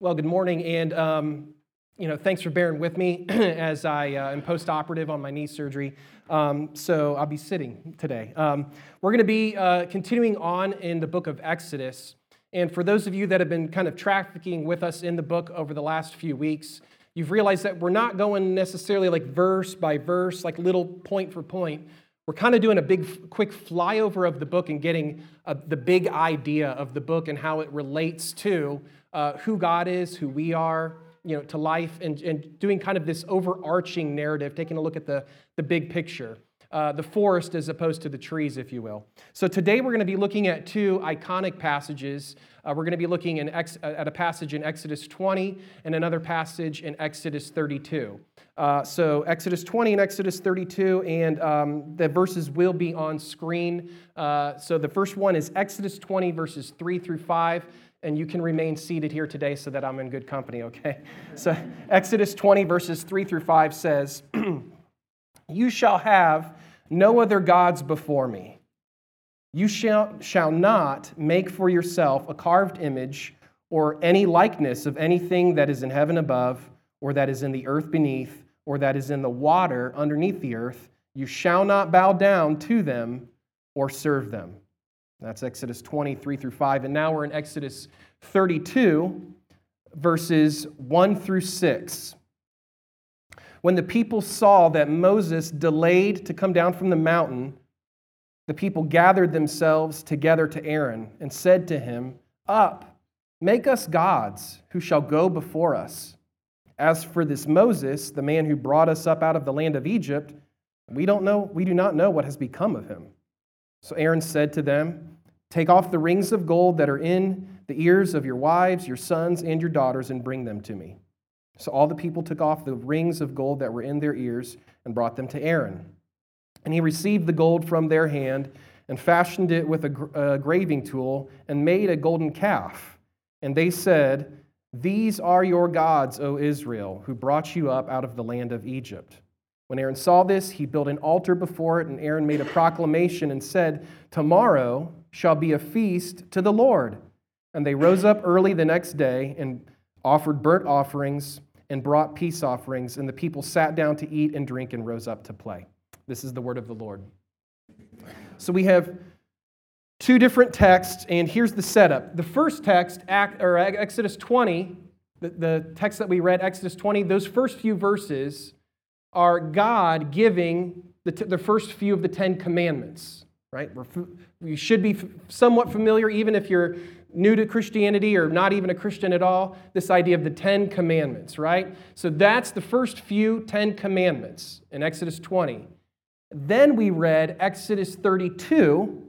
Well, good morning, and um, you know, thanks for bearing with me as I uh, am post-operative on my knee surgery. Um, so I'll be sitting today. Um, we're going to be uh, continuing on in the book of Exodus, and for those of you that have been kind of trafficking with us in the book over the last few weeks, you've realized that we're not going necessarily like verse by verse, like little point for point. We're kind of doing a big, quick flyover of the book and getting uh, the big idea of the book and how it relates to uh, who God is, who we are, you know, to life, and, and doing kind of this overarching narrative, taking a look at the, the big picture. Uh, the forest as opposed to the trees, if you will. So today we're going to be looking at two iconic passages. Uh, we're going to be looking Ex- at a passage in Exodus 20 and another passage in Exodus 32. Uh, so Exodus 20 and Exodus 32, and um, the verses will be on screen. Uh, so the first one is Exodus 20, verses 3 through 5 and you can remain seated here today so that I'm in good company, okay? So, Exodus 20, verses 3 through 5 says, You shall have no other gods before me. You shall, shall not make for yourself a carved image or any likeness of anything that is in heaven above, or that is in the earth beneath, or that is in the water underneath the earth. You shall not bow down to them or serve them. That's Exodus 23 through 5. And now we're in Exodus 32, verses 1 through 6. When the people saw that Moses delayed to come down from the mountain, the people gathered themselves together to Aaron and said to him, Up, make us gods who shall go before us. As for this Moses, the man who brought us up out of the land of Egypt, we don't know, we do not know what has become of him. So Aaron said to them, Take off the rings of gold that are in the ears of your wives, your sons, and your daughters, and bring them to me. So all the people took off the rings of gold that were in their ears and brought them to Aaron. And he received the gold from their hand and fashioned it with a, a graving tool and made a golden calf. And they said, These are your gods, O Israel, who brought you up out of the land of Egypt. When Aaron saw this, he built an altar before it, and Aaron made a proclamation and said, Tomorrow shall be a feast to the Lord. And they rose up early the next day and offered burnt offerings and brought peace offerings, and the people sat down to eat and drink and rose up to play. This is the word of the Lord. So we have two different texts, and here's the setup. The first text, or Exodus 20, the, the text that we read, Exodus 20, those first few verses are God giving the, t- the first few of the Ten Commandments, right? We're, you should be somewhat familiar, even if you're new to Christianity or not even a Christian at all, this idea of the Ten Commandments, right? So that's the first few Ten Commandments in Exodus 20. Then we read Exodus 32,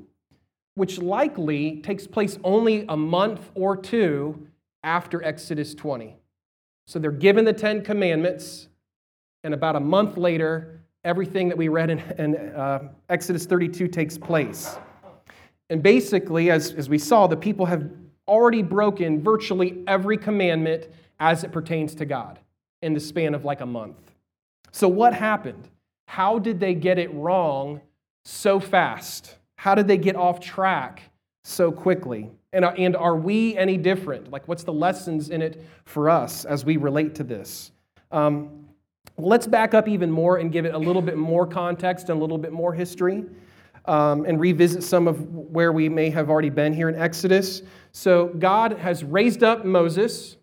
which likely takes place only a month or two after Exodus 20. So they're given the Ten Commandments and about a month later, everything that we read in, in uh, Exodus 32 takes place. And basically, as, as we saw, the people have already broken virtually every commandment as it pertains to God in the span of like a month. So, what happened? How did they get it wrong so fast? How did they get off track so quickly? And, uh, and are we any different? Like, what's the lessons in it for us as we relate to this? Um, Let's back up even more and give it a little bit more context and a little bit more history um, and revisit some of where we may have already been here in Exodus. So, God has raised up Moses,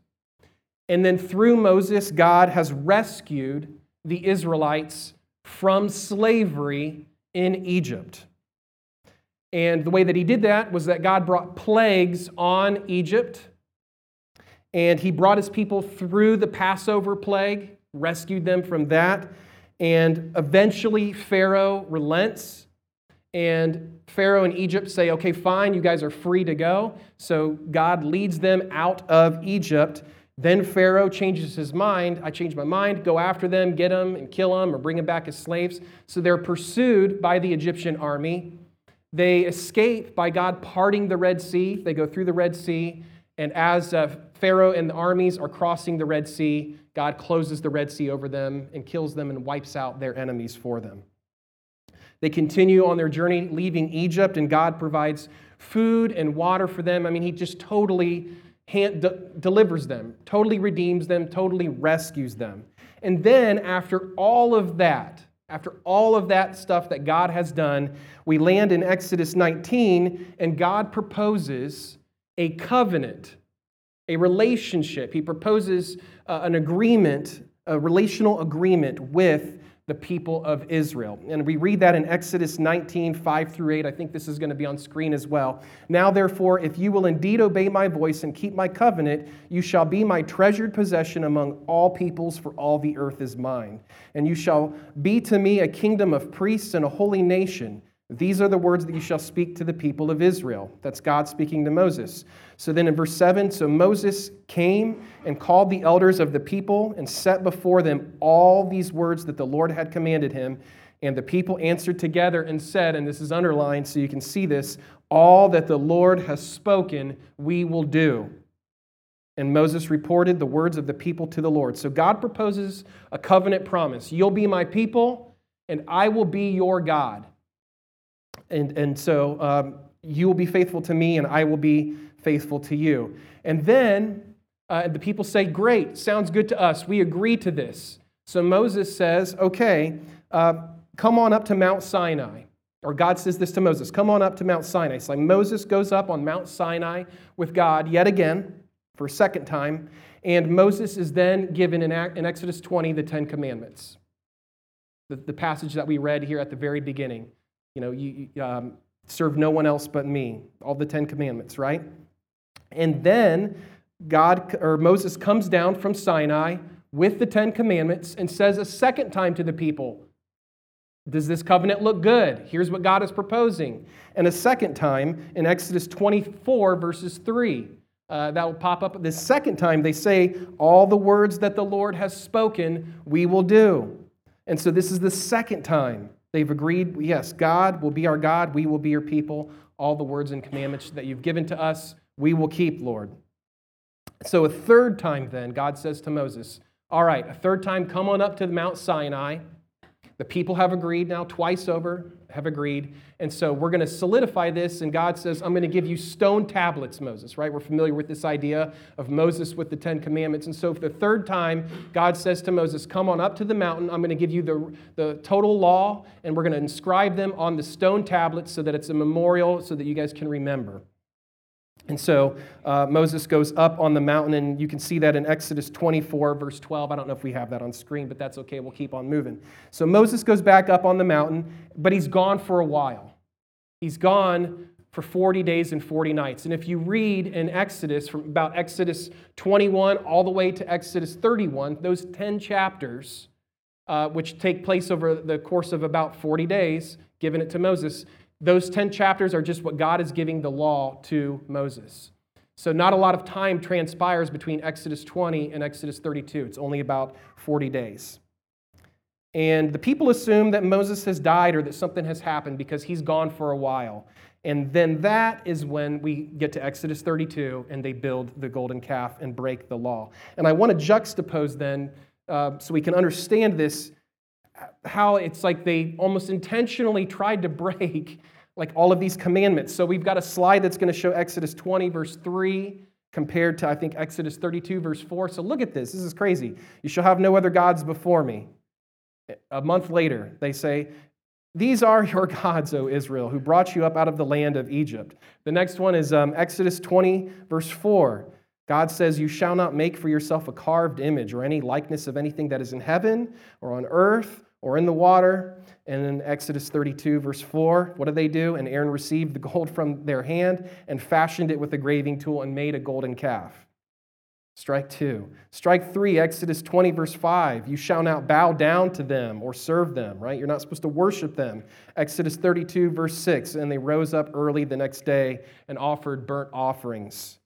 and then through Moses, God has rescued the Israelites from slavery in Egypt. And the way that he did that was that God brought plagues on Egypt, and he brought his people through the Passover plague rescued them from that. And eventually, Pharaoh relents. And Pharaoh and Egypt say, okay, fine, you guys are free to go. So God leads them out of Egypt. Then Pharaoh changes his mind. I change my mind, go after them, get them, and kill them, or bring them back as slaves. So they're pursued by the Egyptian army. They escape by God parting the Red Sea. They go through the Red Sea. And as uh, Pharaoh and the armies are crossing the Red Sea, God closes the Red Sea over them and kills them and wipes out their enemies for them. They continue on their journey, leaving Egypt, and God provides food and water for them. I mean, He just totally hand, de- delivers them, totally redeems them, totally rescues them. And then, after all of that, after all of that stuff that God has done, we land in Exodus 19, and God proposes a covenant, a relationship. He proposes uh, an agreement, a relational agreement with the people of Israel. And we read that in Exodus 19, 5 through 8. I think this is going to be on screen as well. Now, therefore, if you will indeed obey my voice and keep my covenant, you shall be my treasured possession among all peoples, for all the earth is mine. And you shall be to me a kingdom of priests and a holy nation. These are the words that you shall speak to the people of Israel. That's God speaking to Moses. So then in verse 7 so Moses came and called the elders of the people and set before them all these words that the Lord had commanded him. And the people answered together and said, and this is underlined so you can see this all that the Lord has spoken, we will do. And Moses reported the words of the people to the Lord. So God proposes a covenant promise You'll be my people, and I will be your God. And, and so um, you will be faithful to me, and I will be faithful to you. And then uh, the people say, Great, sounds good to us. We agree to this. So Moses says, Okay, uh, come on up to Mount Sinai. Or God says this to Moses Come on up to Mount Sinai. So Moses goes up on Mount Sinai with God yet again for a second time. And Moses is then given in, Exodus 20 the Ten Commandments, the, the passage that we read here at the very beginning. You know, you um, serve no one else but me. All the Ten Commandments, right? And then God or Moses comes down from Sinai with the Ten Commandments and says a second time to the people, Does this covenant look good? Here's what God is proposing. And a second time in Exodus 24, verses 3. Uh, that will pop up the second time. They say, All the words that the Lord has spoken, we will do. And so this is the second time They've agreed, yes, God will be our God, we will be your people. All the words and commandments that you've given to us, we will keep, Lord. So, a third time, then, God says to Moses, All right, a third time, come on up to Mount Sinai. The people have agreed now, twice over, have agreed. And so we're going to solidify this, and God says, I'm going to give you stone tablets, Moses, right? We're familiar with this idea of Moses with the Ten Commandments. And so for the third time, God says to Moses, Come on up to the mountain. I'm going to give you the, the total law, and we're going to inscribe them on the stone tablets so that it's a memorial so that you guys can remember. And so uh, Moses goes up on the mountain, and you can see that in Exodus 24, verse 12. I don't know if we have that on screen, but that's okay. We'll keep on moving. So Moses goes back up on the mountain, but he's gone for a while. He's gone for 40 days and 40 nights. And if you read in Exodus, from about Exodus 21 all the way to Exodus 31, those 10 chapters, uh, which take place over the course of about 40 days, given it to Moses, those 10 chapters are just what God is giving the law to Moses. So, not a lot of time transpires between Exodus 20 and Exodus 32. It's only about 40 days. And the people assume that Moses has died or that something has happened because he's gone for a while. And then that is when we get to Exodus 32 and they build the golden calf and break the law. And I want to juxtapose then, uh, so we can understand this, how it's like they almost intentionally tried to break like all of these commandments. So we've got a slide that's going to show Exodus 20, verse 3, compared to, I think, Exodus 32, verse 4. So look at this. This is crazy. You shall have no other gods before me. A month later, they say, These are your gods, O Israel, who brought you up out of the land of Egypt. The next one is um, Exodus 20, verse 4. God says, You shall not make for yourself a carved image or any likeness of anything that is in heaven or on earth or in the water. And in Exodus 32, verse 4, what did they do? And Aaron received the gold from their hand and fashioned it with a graving tool and made a golden calf. Strike two. Strike three, Exodus 20, verse 5. You shall not bow down to them or serve them, right? You're not supposed to worship them. Exodus 32, verse 6. And they rose up early the next day and offered burnt offerings.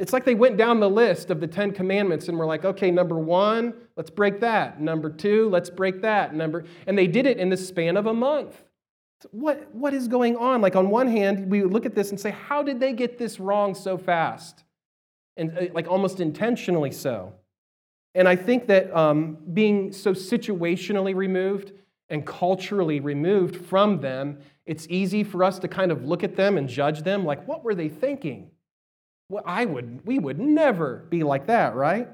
It's like they went down the list of the Ten Commandments and were like, okay, number one, let's break that. Number two, let's break that. Number, and they did it in the span of a month. What, what is going on? Like, on one hand, we look at this and say, how did they get this wrong so fast? And uh, like almost intentionally so. And I think that um, being so situationally removed and culturally removed from them, it's easy for us to kind of look at them and judge them like, what were they thinking? Well, I would, we would never be like that, right?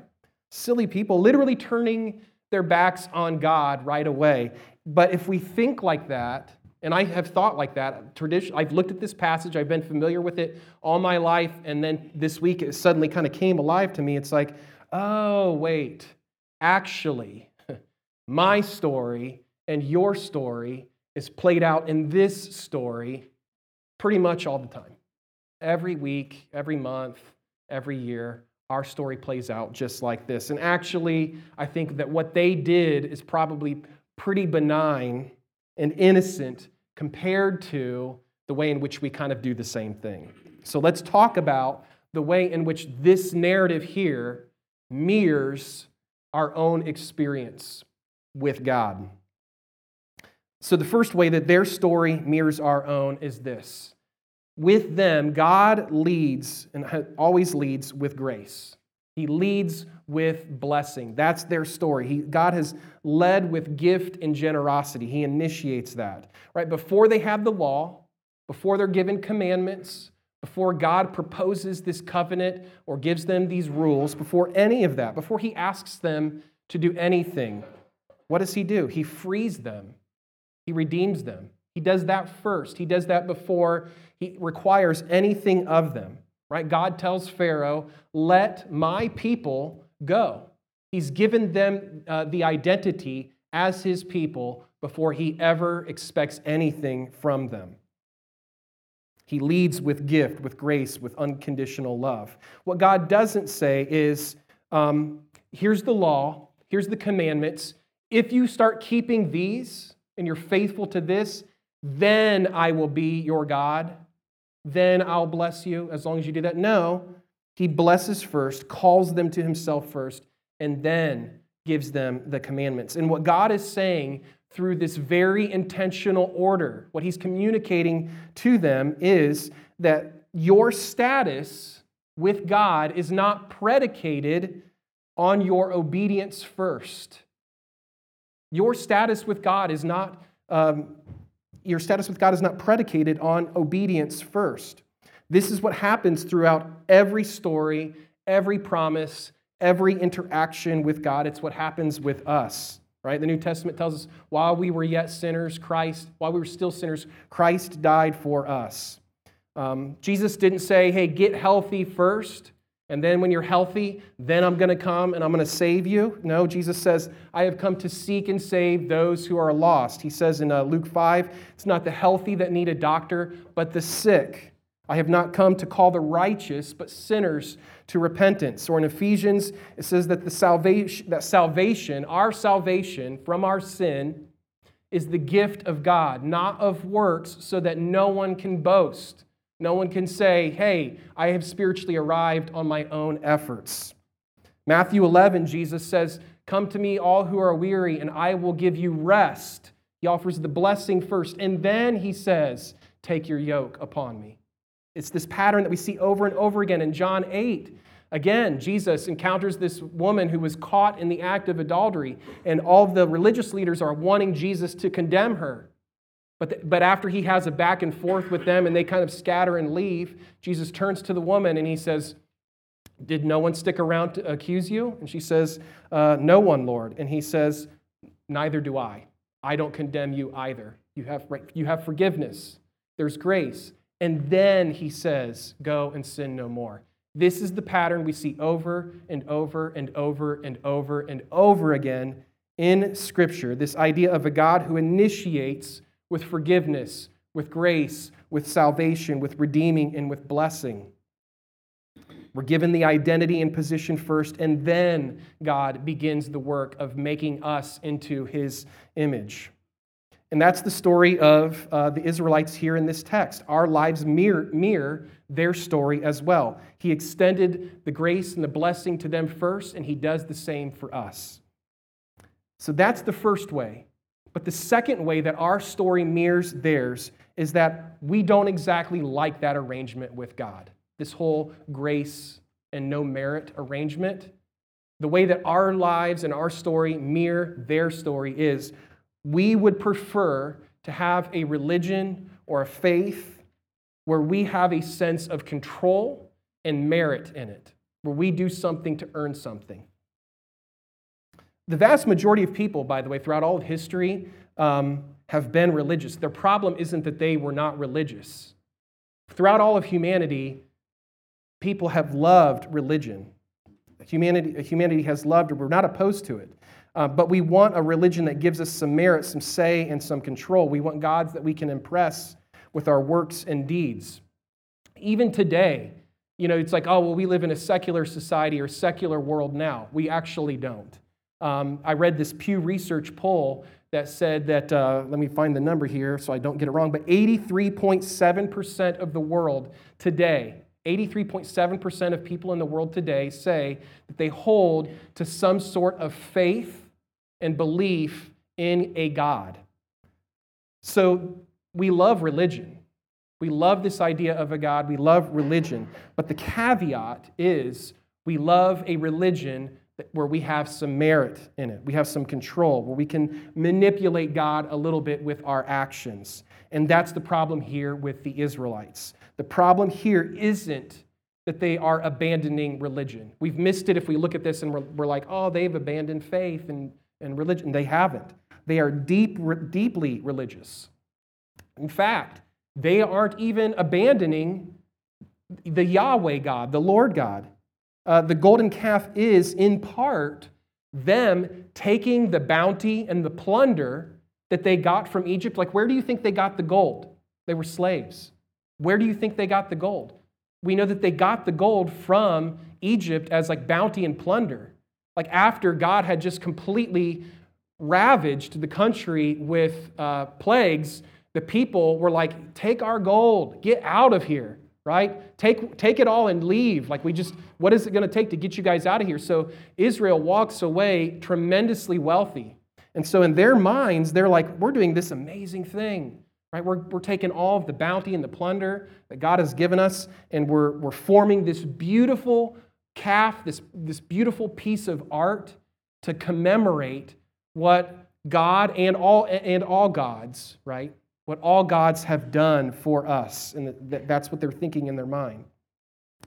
Silly people literally turning their backs on God right away. But if we think like that, and I have thought like that, tradition, I've looked at this passage, I've been familiar with it all my life, and then this week it suddenly kind of came alive to me. It's like, oh, wait, actually, my story and your story is played out in this story pretty much all the time. Every week, every month, every year, our story plays out just like this. And actually, I think that what they did is probably pretty benign and innocent compared to the way in which we kind of do the same thing. So let's talk about the way in which this narrative here mirrors our own experience with God. So, the first way that their story mirrors our own is this with them, God leads and always leads with grace. He leads with blessing. That's their story. He, God has led with gift and generosity. He initiates that. Right before they have the law, before they're given commandments, before God proposes this covenant or gives them these rules, before any of that, before He asks them to do anything, what does He do? He frees them, He redeems them. He does that first. He does that before He requires anything of them. Right? God tells Pharaoh, let my people go. He's given them uh, the identity as his people before he ever expects anything from them. He leads with gift, with grace, with unconditional love. What God doesn't say is, um, here's the law, here's the commandments. If you start keeping these and you're faithful to this, then I will be your God then I'll bless you as long as you do that. No, he blesses first, calls them to himself first, and then gives them the commandments. And what God is saying through this very intentional order, what he's communicating to them is that your status with God is not predicated on your obedience first. Your status with God is not um, your status with God is not predicated on obedience first. This is what happens throughout every story, every promise, every interaction with God. It's what happens with us, right? The New Testament tells us while we were yet sinners, Christ, while we were still sinners, Christ died for us. Um, Jesus didn't say, hey, get healthy first. And then when you're healthy, then I'm going to come and I'm going to save you. No, Jesus says, I have come to seek and save those who are lost. He says in uh, Luke 5, it's not the healthy that need a doctor, but the sick. I have not come to call the righteous, but sinners to repentance. Or in Ephesians, it says that the salvation, that salvation, our salvation from our sin, is the gift of God, not of works, so that no one can boast. No one can say, hey, I have spiritually arrived on my own efforts. Matthew 11, Jesus says, Come to me, all who are weary, and I will give you rest. He offers the blessing first, and then he says, Take your yoke upon me. It's this pattern that we see over and over again in John 8. Again, Jesus encounters this woman who was caught in the act of adultery, and all the religious leaders are wanting Jesus to condemn her. But, the, but after he has a back and forth with them and they kind of scatter and leave, Jesus turns to the woman and he says, Did no one stick around to accuse you? And she says, uh, No one, Lord. And he says, Neither do I. I don't condemn you either. You have, you have forgiveness, there's grace. And then he says, Go and sin no more. This is the pattern we see over and over and over and over and over again in Scripture this idea of a God who initiates with forgiveness, with grace, with salvation, with redeeming, and with blessing. We're given the identity and position first, and then God begins the work of making us into his image. And that's the story of uh, the Israelites here in this text. Our lives mirror, mirror their story as well. He extended the grace and the blessing to them first, and he does the same for us. So that's the first way but the second way that our story mirrors theirs is that we don't exactly like that arrangement with God. This whole grace and no merit arrangement. The way that our lives and our story mirror their story is we would prefer to have a religion or a faith where we have a sense of control and merit in it, where we do something to earn something. The vast majority of people, by the way, throughout all of history, um, have been religious. Their problem isn't that they were not religious. Throughout all of humanity, people have loved religion. Humanity, humanity has loved, or we're not opposed to it. Uh, but we want a religion that gives us some merit, some say, and some control. We want gods that we can impress with our works and deeds. Even today, you know, it's like, oh, well, we live in a secular society or secular world now. We actually don't. Um, I read this Pew Research poll that said that, uh, let me find the number here so I don't get it wrong, but 83.7% of the world today, 83.7% of people in the world today say that they hold to some sort of faith and belief in a God. So we love religion. We love this idea of a God. We love religion. But the caveat is we love a religion where we have some merit in it. We have some control, where we can manipulate God a little bit with our actions. And that's the problem here with the Israelites. The problem here isn't that they are abandoning religion. We've missed it if we look at this and we're, we're like, oh, they've abandoned faith and, and religion. They haven't. They are deep, deeply religious. In fact, they aren't even abandoning the Yahweh God, the Lord God uh, the golden calf is, in part, them taking the bounty and the plunder that they got from Egypt. Like, where do you think they got the gold? They were slaves. Where do you think they got the gold? We know that they got the gold from Egypt as like bounty and plunder. Like, after God had just completely ravaged the country with uh, plagues, the people were like, Take our gold, get out of here right? Take, take it all and leave. Like, we just, what is it going to take to get you guys out of here? So, Israel walks away tremendously wealthy. And so, in their minds, they're like, we're doing this amazing thing, right? We're, we're taking all of the bounty and the plunder that God has given us, and we're, we're forming this beautiful calf, this, this beautiful piece of art to commemorate what God and all, and all gods, right, what all gods have done for us. And that's what they're thinking in their mind.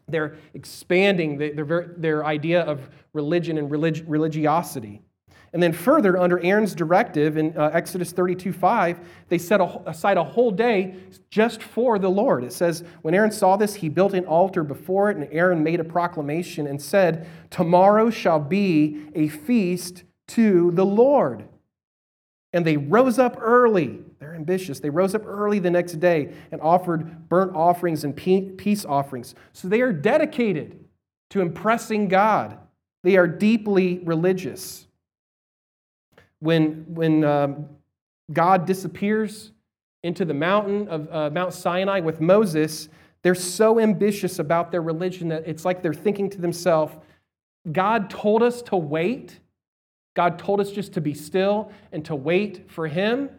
They're expanding their, their idea of religion and relig- religiosity. And then further, under Aaron's directive in uh, Exodus 32 5, they set a, aside a whole day just for the Lord. It says, When Aaron saw this, he built an altar before it, and Aaron made a proclamation and said, Tomorrow shall be a feast to the Lord. And they rose up early. They're ambitious. They rose up early the next day and offered burnt offerings and peace offerings. So they are dedicated to impressing God. They are deeply religious. When, when um, God disappears into the mountain of uh, Mount Sinai with Moses, they're so ambitious about their religion that it's like they're thinking to themselves, God told us to wait God told us just to be still and to wait for Him.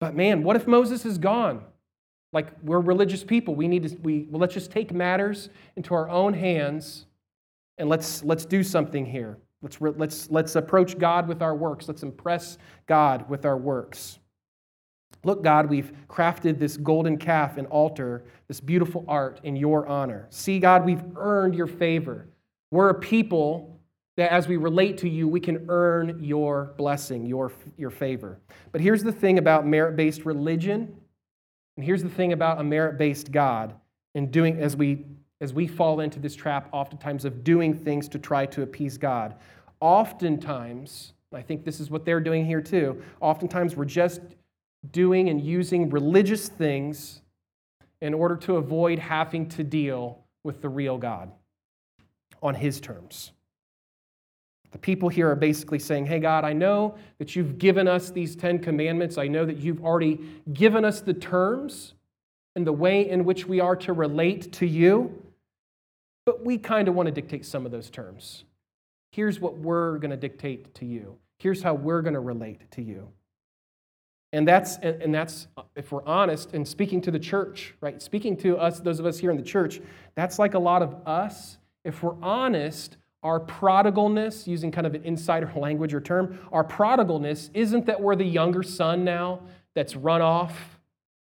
But man, what if Moses is gone? Like we're religious people. We need to, we, well, let's just take matters into our own hands and let's, let's do something here. Let's, let's, let's approach God with our works. Let's impress God with our works. Look, God, we've crafted this golden calf and altar, this beautiful art in your honor. See, God, we've earned your favor. We're a people that as we relate to you, we can earn your blessing, your, your favor. But here's the thing about merit based religion, and here's the thing about a merit based God, and doing as we as we fall into this trap oftentimes of doing things to try to appease God. Oftentimes, I think this is what they're doing here too, oftentimes we're just doing and using religious things in order to avoid having to deal with the real God on his terms. The people here are basically saying, Hey, God, I know that you've given us these Ten Commandments. I know that you've already given us the terms and the way in which we are to relate to you, but we kind of want to dictate some of those terms. Here's what we're going to dictate to you. Here's how we're going to relate to you. And that's, and that's, if we're honest, and speaking to the church, right? Speaking to us, those of us here in the church, that's like a lot of us. If we're honest, our prodigalness, using kind of an insider language or term, our prodigalness isn't that we're the younger son now that's run off,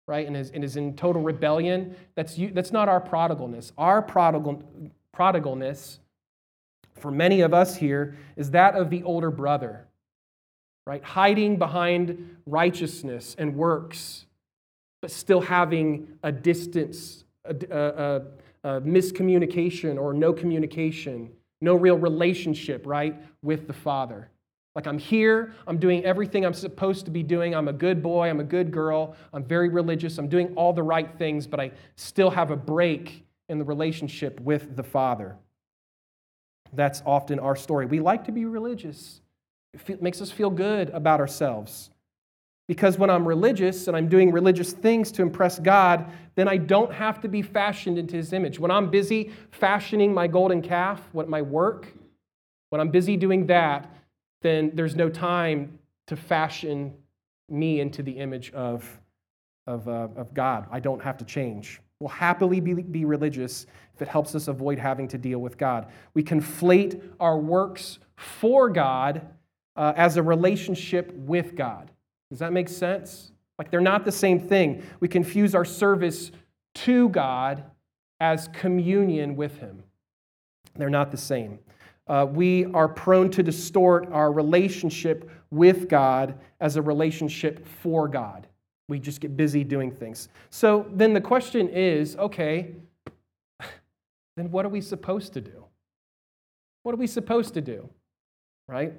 right, and is, and is in total rebellion, that's, you, that's not our prodigalness. Our prodigal, prodigalness, for many of us here, is that of the older brother, right? Hiding behind righteousness and works, but still having a distance, a, a, a, miscommunication or no communication, no real relationship, right, with the Father. Like I'm here, I'm doing everything I'm supposed to be doing. I'm a good boy, I'm a good girl, I'm very religious, I'm doing all the right things, but I still have a break in the relationship with the Father. That's often our story. We like to be religious, it makes us feel good about ourselves. Because when I'm religious and I'm doing religious things to impress God, then I don't have to be fashioned into His image. When I'm busy fashioning my golden calf, what my work, when I'm busy doing that, then there's no time to fashion me into the image of, of, uh, of God. I don't have to change. We'll happily be, be religious if it helps us avoid having to deal with God. We conflate our works for God uh, as a relationship with God. Does that make sense? Like they're not the same thing. We confuse our service to God as communion with Him. They're not the same uh, we are prone to distort our relationship with God as a relationship for God. We just get busy doing things. So then the question is okay, then what are we supposed to do? What are we supposed to do? Right?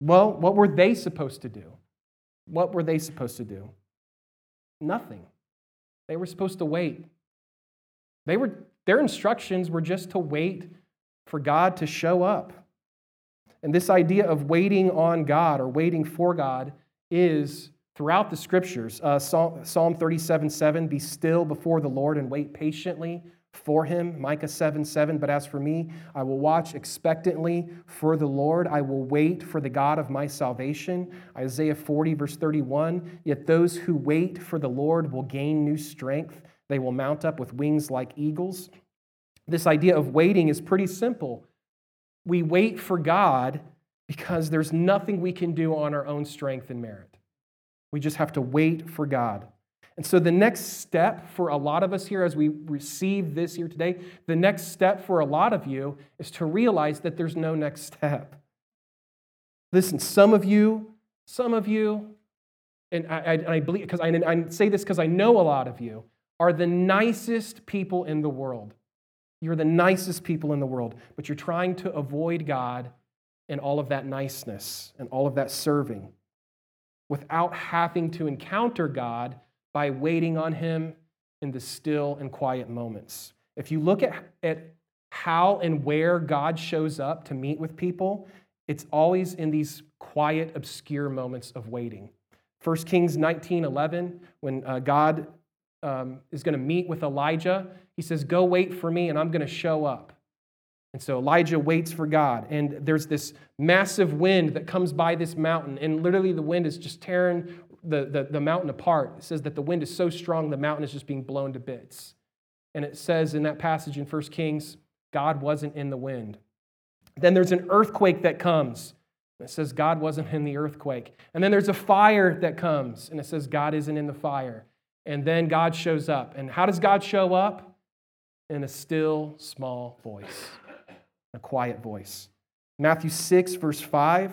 Well, what were they supposed to do? What were they supposed to do? Nothing. They were supposed to wait. They were, their instructions were just to wait for God to show up. And this idea of waiting on God or waiting for God is throughout the scriptures. Uh, Psalm 37 7, be still before the Lord and wait patiently for him. Micah 7 7, but as for me, I will watch expectantly for the Lord. I will wait for the God of my salvation. Isaiah 40, verse 31, yet those who wait for the Lord will gain new strength. They will mount up with wings like eagles. This idea of waiting is pretty simple. We wait for God because there's nothing we can do on our own strength and merit. We just have to wait for God. And so, the next step for a lot of us here as we receive this here today, the next step for a lot of you is to realize that there's no next step. Listen, some of you, some of you, and I, I, I believe, because I, I say this because I know a lot of you, are the nicest people in the world. You're the nicest people in the world, but you're trying to avoid God and all of that niceness and all of that serving without having to encounter God by waiting on Him in the still and quiet moments. If you look at, at how and where God shows up to meet with people, it's always in these quiet, obscure moments of waiting. 1 Kings 19 11, when uh, God um, is going to meet with Elijah, he says, Go wait for me, and I'm going to show up. And so Elijah waits for God, and there's this massive wind that comes by this mountain, and literally the wind is just tearing the, the, the mountain apart. It says that the wind is so strong, the mountain is just being blown to bits. And it says in that passage in 1 Kings, God wasn't in the wind. Then there's an earthquake that comes. It says God wasn't in the earthquake. And then there's a fire that comes, and it says God isn't in the fire. And then God shows up. And how does God show up? in a still small voice, a quiet voice. Matthew 6, verse 5,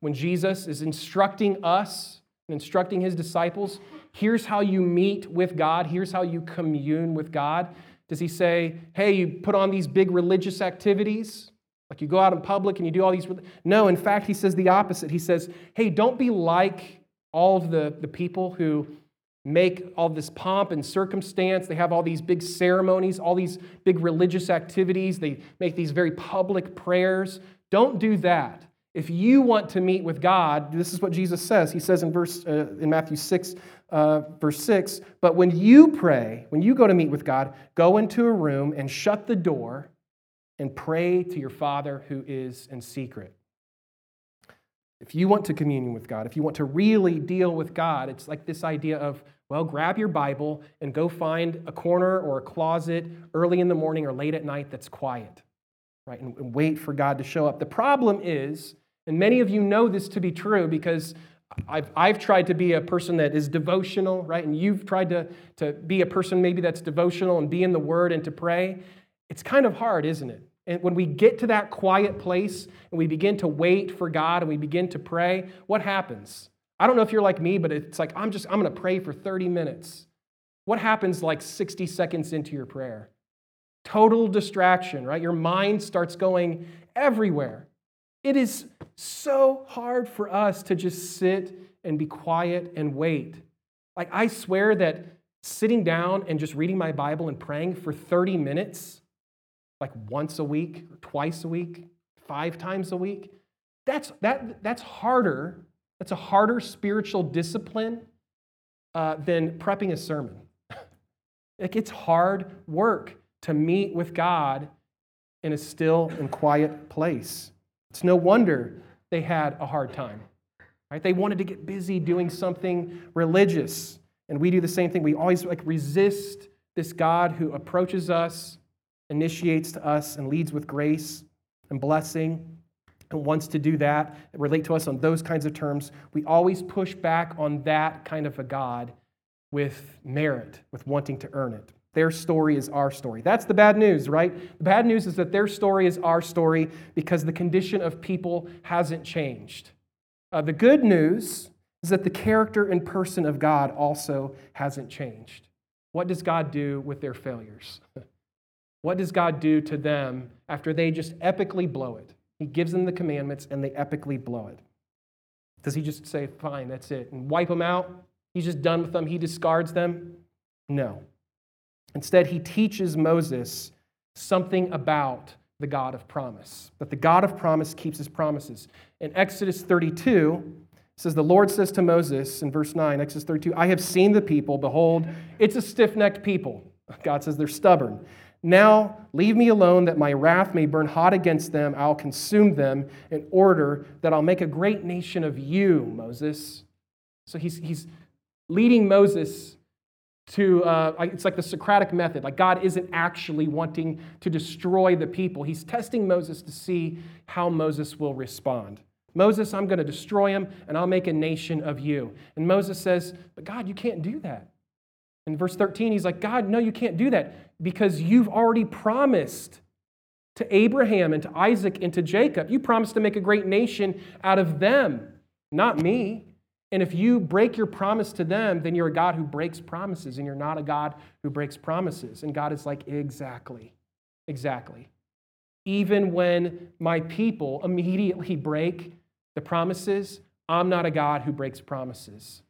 when Jesus is instructing us instructing his disciples, here's how you meet with God, here's how you commune with God. Does he say, hey, you put on these big religious activities? Like you go out in public and you do all these. No, in fact, he says the opposite. He says, hey, don't be like all of the, the people who make all this pomp and circumstance. They have all these big ceremonies, all these big religious activities. They make these very public prayers. Don't do that. If you want to meet with God, this is what Jesus says. He says in verse uh, in Matthew 6, uh, verse 6, but when you pray, when you go to meet with God, go into a room and shut the door and pray to your Father who is in secret. If you want to communion with God, if you want to really deal with God, it's like this idea of well, grab your Bible and go find a corner or a closet early in the morning or late at night that's quiet, right? And, and wait for God to show up. The problem is, and many of you know this to be true because I've, I've tried to be a person that is devotional, right? And you've tried to, to be a person maybe that's devotional and be in the Word and to pray. It's kind of hard, isn't it? And when we get to that quiet place and we begin to wait for God and we begin to pray, what happens? I don't know if you're like me, but it's like, I'm just, I'm going to pray for 30 minutes. What happens like 60 seconds into your prayer? Total distraction, right? Your mind starts going everywhere. It is so hard for us to just sit and be quiet and wait. Like, I swear that sitting down and just reading my Bible and praying for 30 minutes, like once a week, or twice a week, five times a week, that's, that, that's harder. That's a harder spiritual discipline uh, than prepping a sermon. like, it's hard work to meet with God in a still and quiet place. It's no wonder they had a hard time. Right? They wanted to get busy doing something religious. And we do the same thing. We always like resist this God who approaches us, initiates to us, and leads with grace and blessing and wants to do that, relate to us on those kinds of terms. We always push back on that kind of a God with merit, with wanting to earn it. Their story is our story. That's the bad news, right? The bad news is that their story is our story because the condition of people hasn't changed. Uh, the good news is that the character and person of God also hasn't changed. What does God do with their failures? What does God do to them after they just epically blow it? He gives them the commandments and they epically blow it. Does he just say, fine, that's it, and wipe them out? He's just done with them, he discards them? No. Instead, he teaches Moses something about the God of promise, that the God of promise keeps his promises. In Exodus 32, says, The Lord says to Moses in verse 9, Exodus 32, I have seen the people. Behold, it's a stiff necked people. God says they're stubborn. Now leave me alone that my wrath may burn hot against them. I'll consume them in order that I'll make a great nation of you, Moses. So he's, he's leading Moses to, uh, it's like the Socratic method. Like God isn't actually wanting to destroy the people. He's testing Moses to see how Moses will respond. Moses, I'm going to destroy him and I'll make a nation of you. And Moses says, But God, you can't do that. In verse 13, he's like, God, no, you can't do that because you've already promised to Abraham and to Isaac and to Jacob. You promised to make a great nation out of them, not me. And if you break your promise to them, then you're a God who breaks promises, and you're not a God who breaks promises. And God is like, exactly, exactly. Even when my people immediately break the promises, I'm not a God who breaks promises.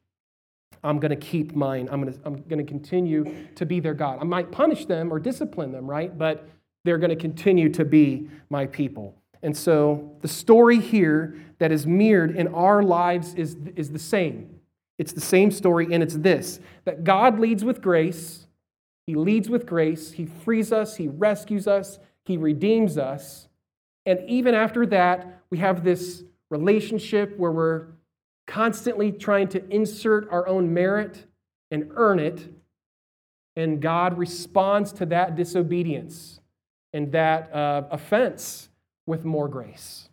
I'm going to keep mine. I'm going to, I'm going to continue to be their God. I might punish them or discipline them, right? But they're going to continue to be my people. And so the story here that is mirrored in our lives is, is the same. It's the same story, and it's this that God leads with grace. He leads with grace. He frees us. He rescues us. He redeems us. And even after that, we have this relationship where we're constantly trying to insert our own merit and earn it. And God responds to that disobedience and that uh, offense with more grace.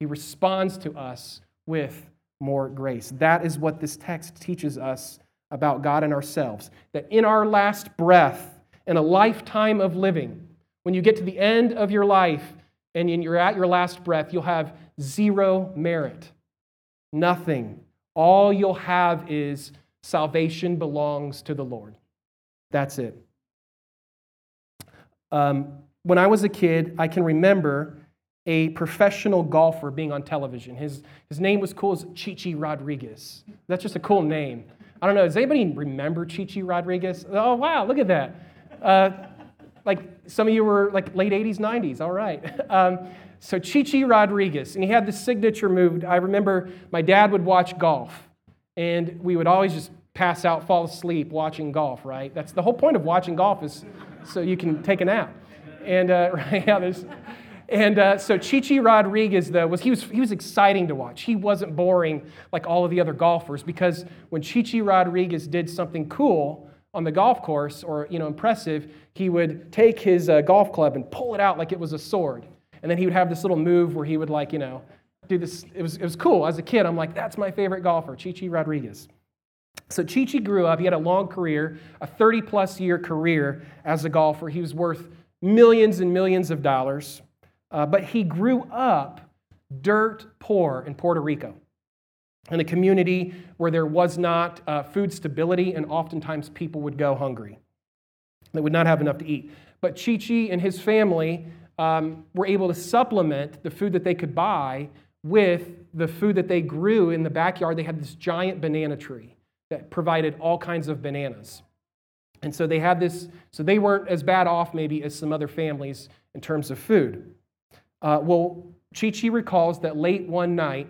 He responds to us with more grace. That is what this text teaches us about God and ourselves. That in our last breath, in a lifetime of living, when you get to the end of your life and you're at your last breath, you'll have zero merit, nothing. All you'll have is salvation belongs to the Lord. That's it. Um, when I was a kid, I can remember a professional golfer being on television. His, his name was cool as Chichi Rodriguez. That's just a cool name. I don't know, does anybody remember Chichi Rodriguez? Oh, wow, look at that. Uh, like some of you were like late 80s, 90s, all right. Um, so Chichi Rodriguez, and he had the signature move. I remember my dad would watch golf, and we would always just pass out, fall asleep watching golf, right? That's the whole point of watching golf is so you can take a nap. And uh, right, yeah, there's and uh, so Chichi Rodriguez, though, was he was he was exciting to watch. He wasn't boring like all of the other golfers because when Chichi Rodriguez did something cool on the golf course or you know impressive, he would take his uh, golf club and pull it out like it was a sword, and then he would have this little move where he would like you know do this. It was, it was cool. As a kid, I'm like, that's my favorite golfer, Chichi Rodriguez. So Chichi grew up. He had a long career, a 30 plus year career as a golfer. He was worth millions and millions of dollars. Uh, but he grew up dirt poor in Puerto Rico, in a community where there was not uh, food stability, and oftentimes people would go hungry. They would not have enough to eat. But Chichi and his family um, were able to supplement the food that they could buy with the food that they grew in the backyard. They had this giant banana tree that provided all kinds of bananas. And so they had this, so they weren't as bad off maybe as some other families in terms of food. Uh, well, Chichi recalls that late one night,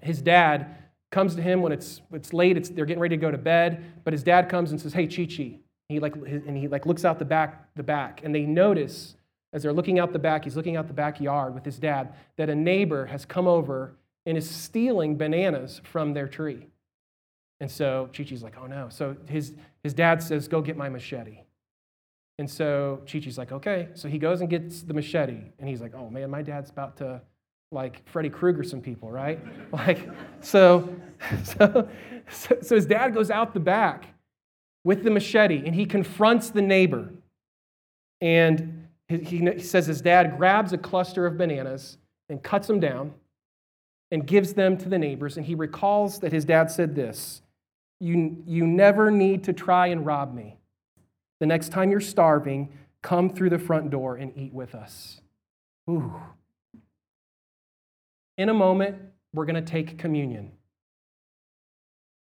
his dad comes to him when it's, it's late, it's, they're getting ready to go to bed, but his dad comes and says, Hey, Chichi. He like, and he like looks out the back, the back, and they notice as they're looking out the back, he's looking out the backyard with his dad, that a neighbor has come over and is stealing bananas from their tree. And so Chichi's like, oh no. So his, his dad says, go get my machete. And so Chichi's like, okay. So he goes and gets the machete. And he's like, oh man, my dad's about to like Freddy Krueger some people, right? Like, so, so, so, his dad goes out the back with the machete and he confronts the neighbor. And he says his dad grabs a cluster of bananas and cuts them down and gives them to the neighbors. And he recalls that his dad said this you, you never need to try and rob me. The next time you're starving, come through the front door and eat with us. Ooh. In a moment, we're going to take communion.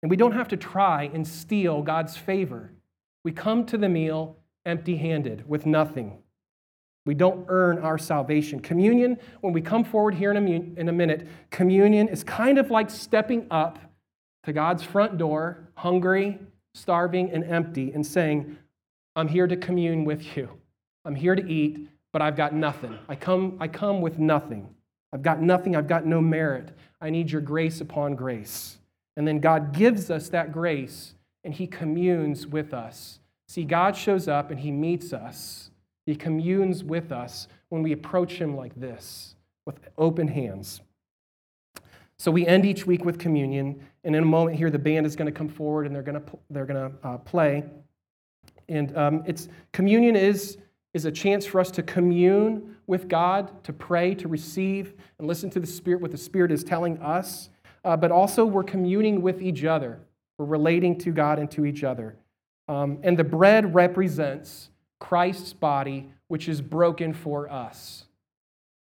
And we don't have to try and steal God's favor. We come to the meal empty handed with nothing. We don't earn our salvation. Communion, when we come forward here in a, in a minute, communion is kind of like stepping up to God's front door, hungry, starving, and empty, and saying, I'm here to commune with you. I'm here to eat, but I've got nothing. I come, I come with nothing. I've got nothing. I've got no merit. I need your grace upon grace. And then God gives us that grace, and He communes with us. See, God shows up and He meets us he communes with us when we approach Him like this, with open hands. So we end each week with communion, and in a moment here, the band is going to come forward and they're going to they're going to uh, play. And um, it's communion is is a chance for us to commune with God, to pray, to receive, and listen to the Spirit, what the Spirit is telling us. Uh, but also, we're communing with each other. We're relating to God and to each other. Um, and the bread represents Christ's body, which is broken for us.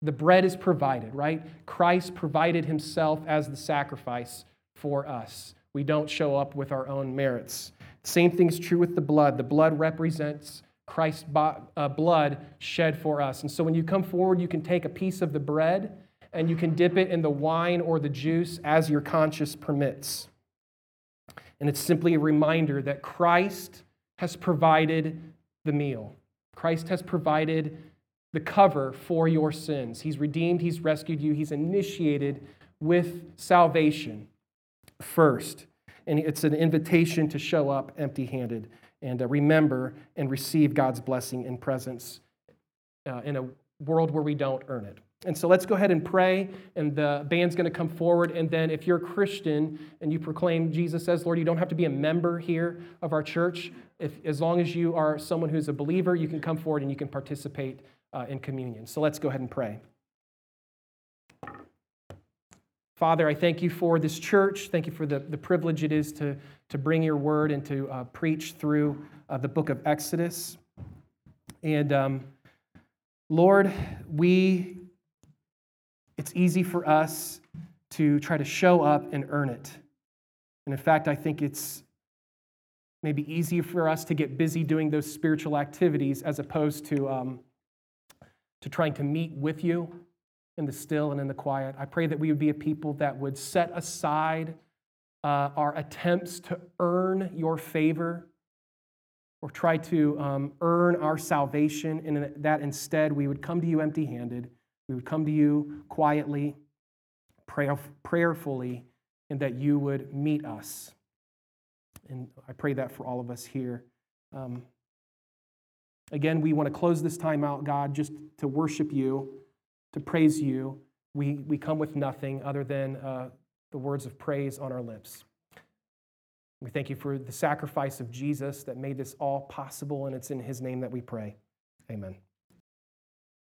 The bread is provided, right? Christ provided himself as the sacrifice for us. We don't show up with our own merits. Same thing is true with the blood. The blood represents Christ's uh, blood shed for us. And so when you come forward, you can take a piece of the bread and you can dip it in the wine or the juice as your conscience permits. And it's simply a reminder that Christ has provided the meal. Christ has provided the cover for your sins. He's redeemed, He's rescued you, He's initiated with salvation first. And it's an invitation to show up empty handed and uh, remember and receive God's blessing and presence uh, in a world where we don't earn it. And so let's go ahead and pray, and the band's going to come forward. And then, if you're a Christian and you proclaim Jesus as Lord, you don't have to be a member here of our church. If, as long as you are someone who's a believer, you can come forward and you can participate uh, in communion. So let's go ahead and pray. Father, I thank you for this church. Thank you for the, the privilege it is to, to bring your word and to uh, preach through uh, the book of Exodus. And um, Lord, we it's easy for us to try to show up and earn it. And in fact, I think it's maybe easier for us to get busy doing those spiritual activities as opposed to, um, to trying to meet with you in the still and in the quiet. I pray that we would be a people that would set aside uh, our attempts to earn your favor or try to um, earn our salvation, and that instead we would come to you empty handed we would come to you quietly, prayerfully, and that you would meet us. And I pray that for all of us here. Um, again, we want to close this time out, God, just to worship you, to praise you, we, we come with nothing other than uh, the words of praise on our lips. We thank you for the sacrifice of Jesus that made this all possible, and it's in his name that we pray. Amen.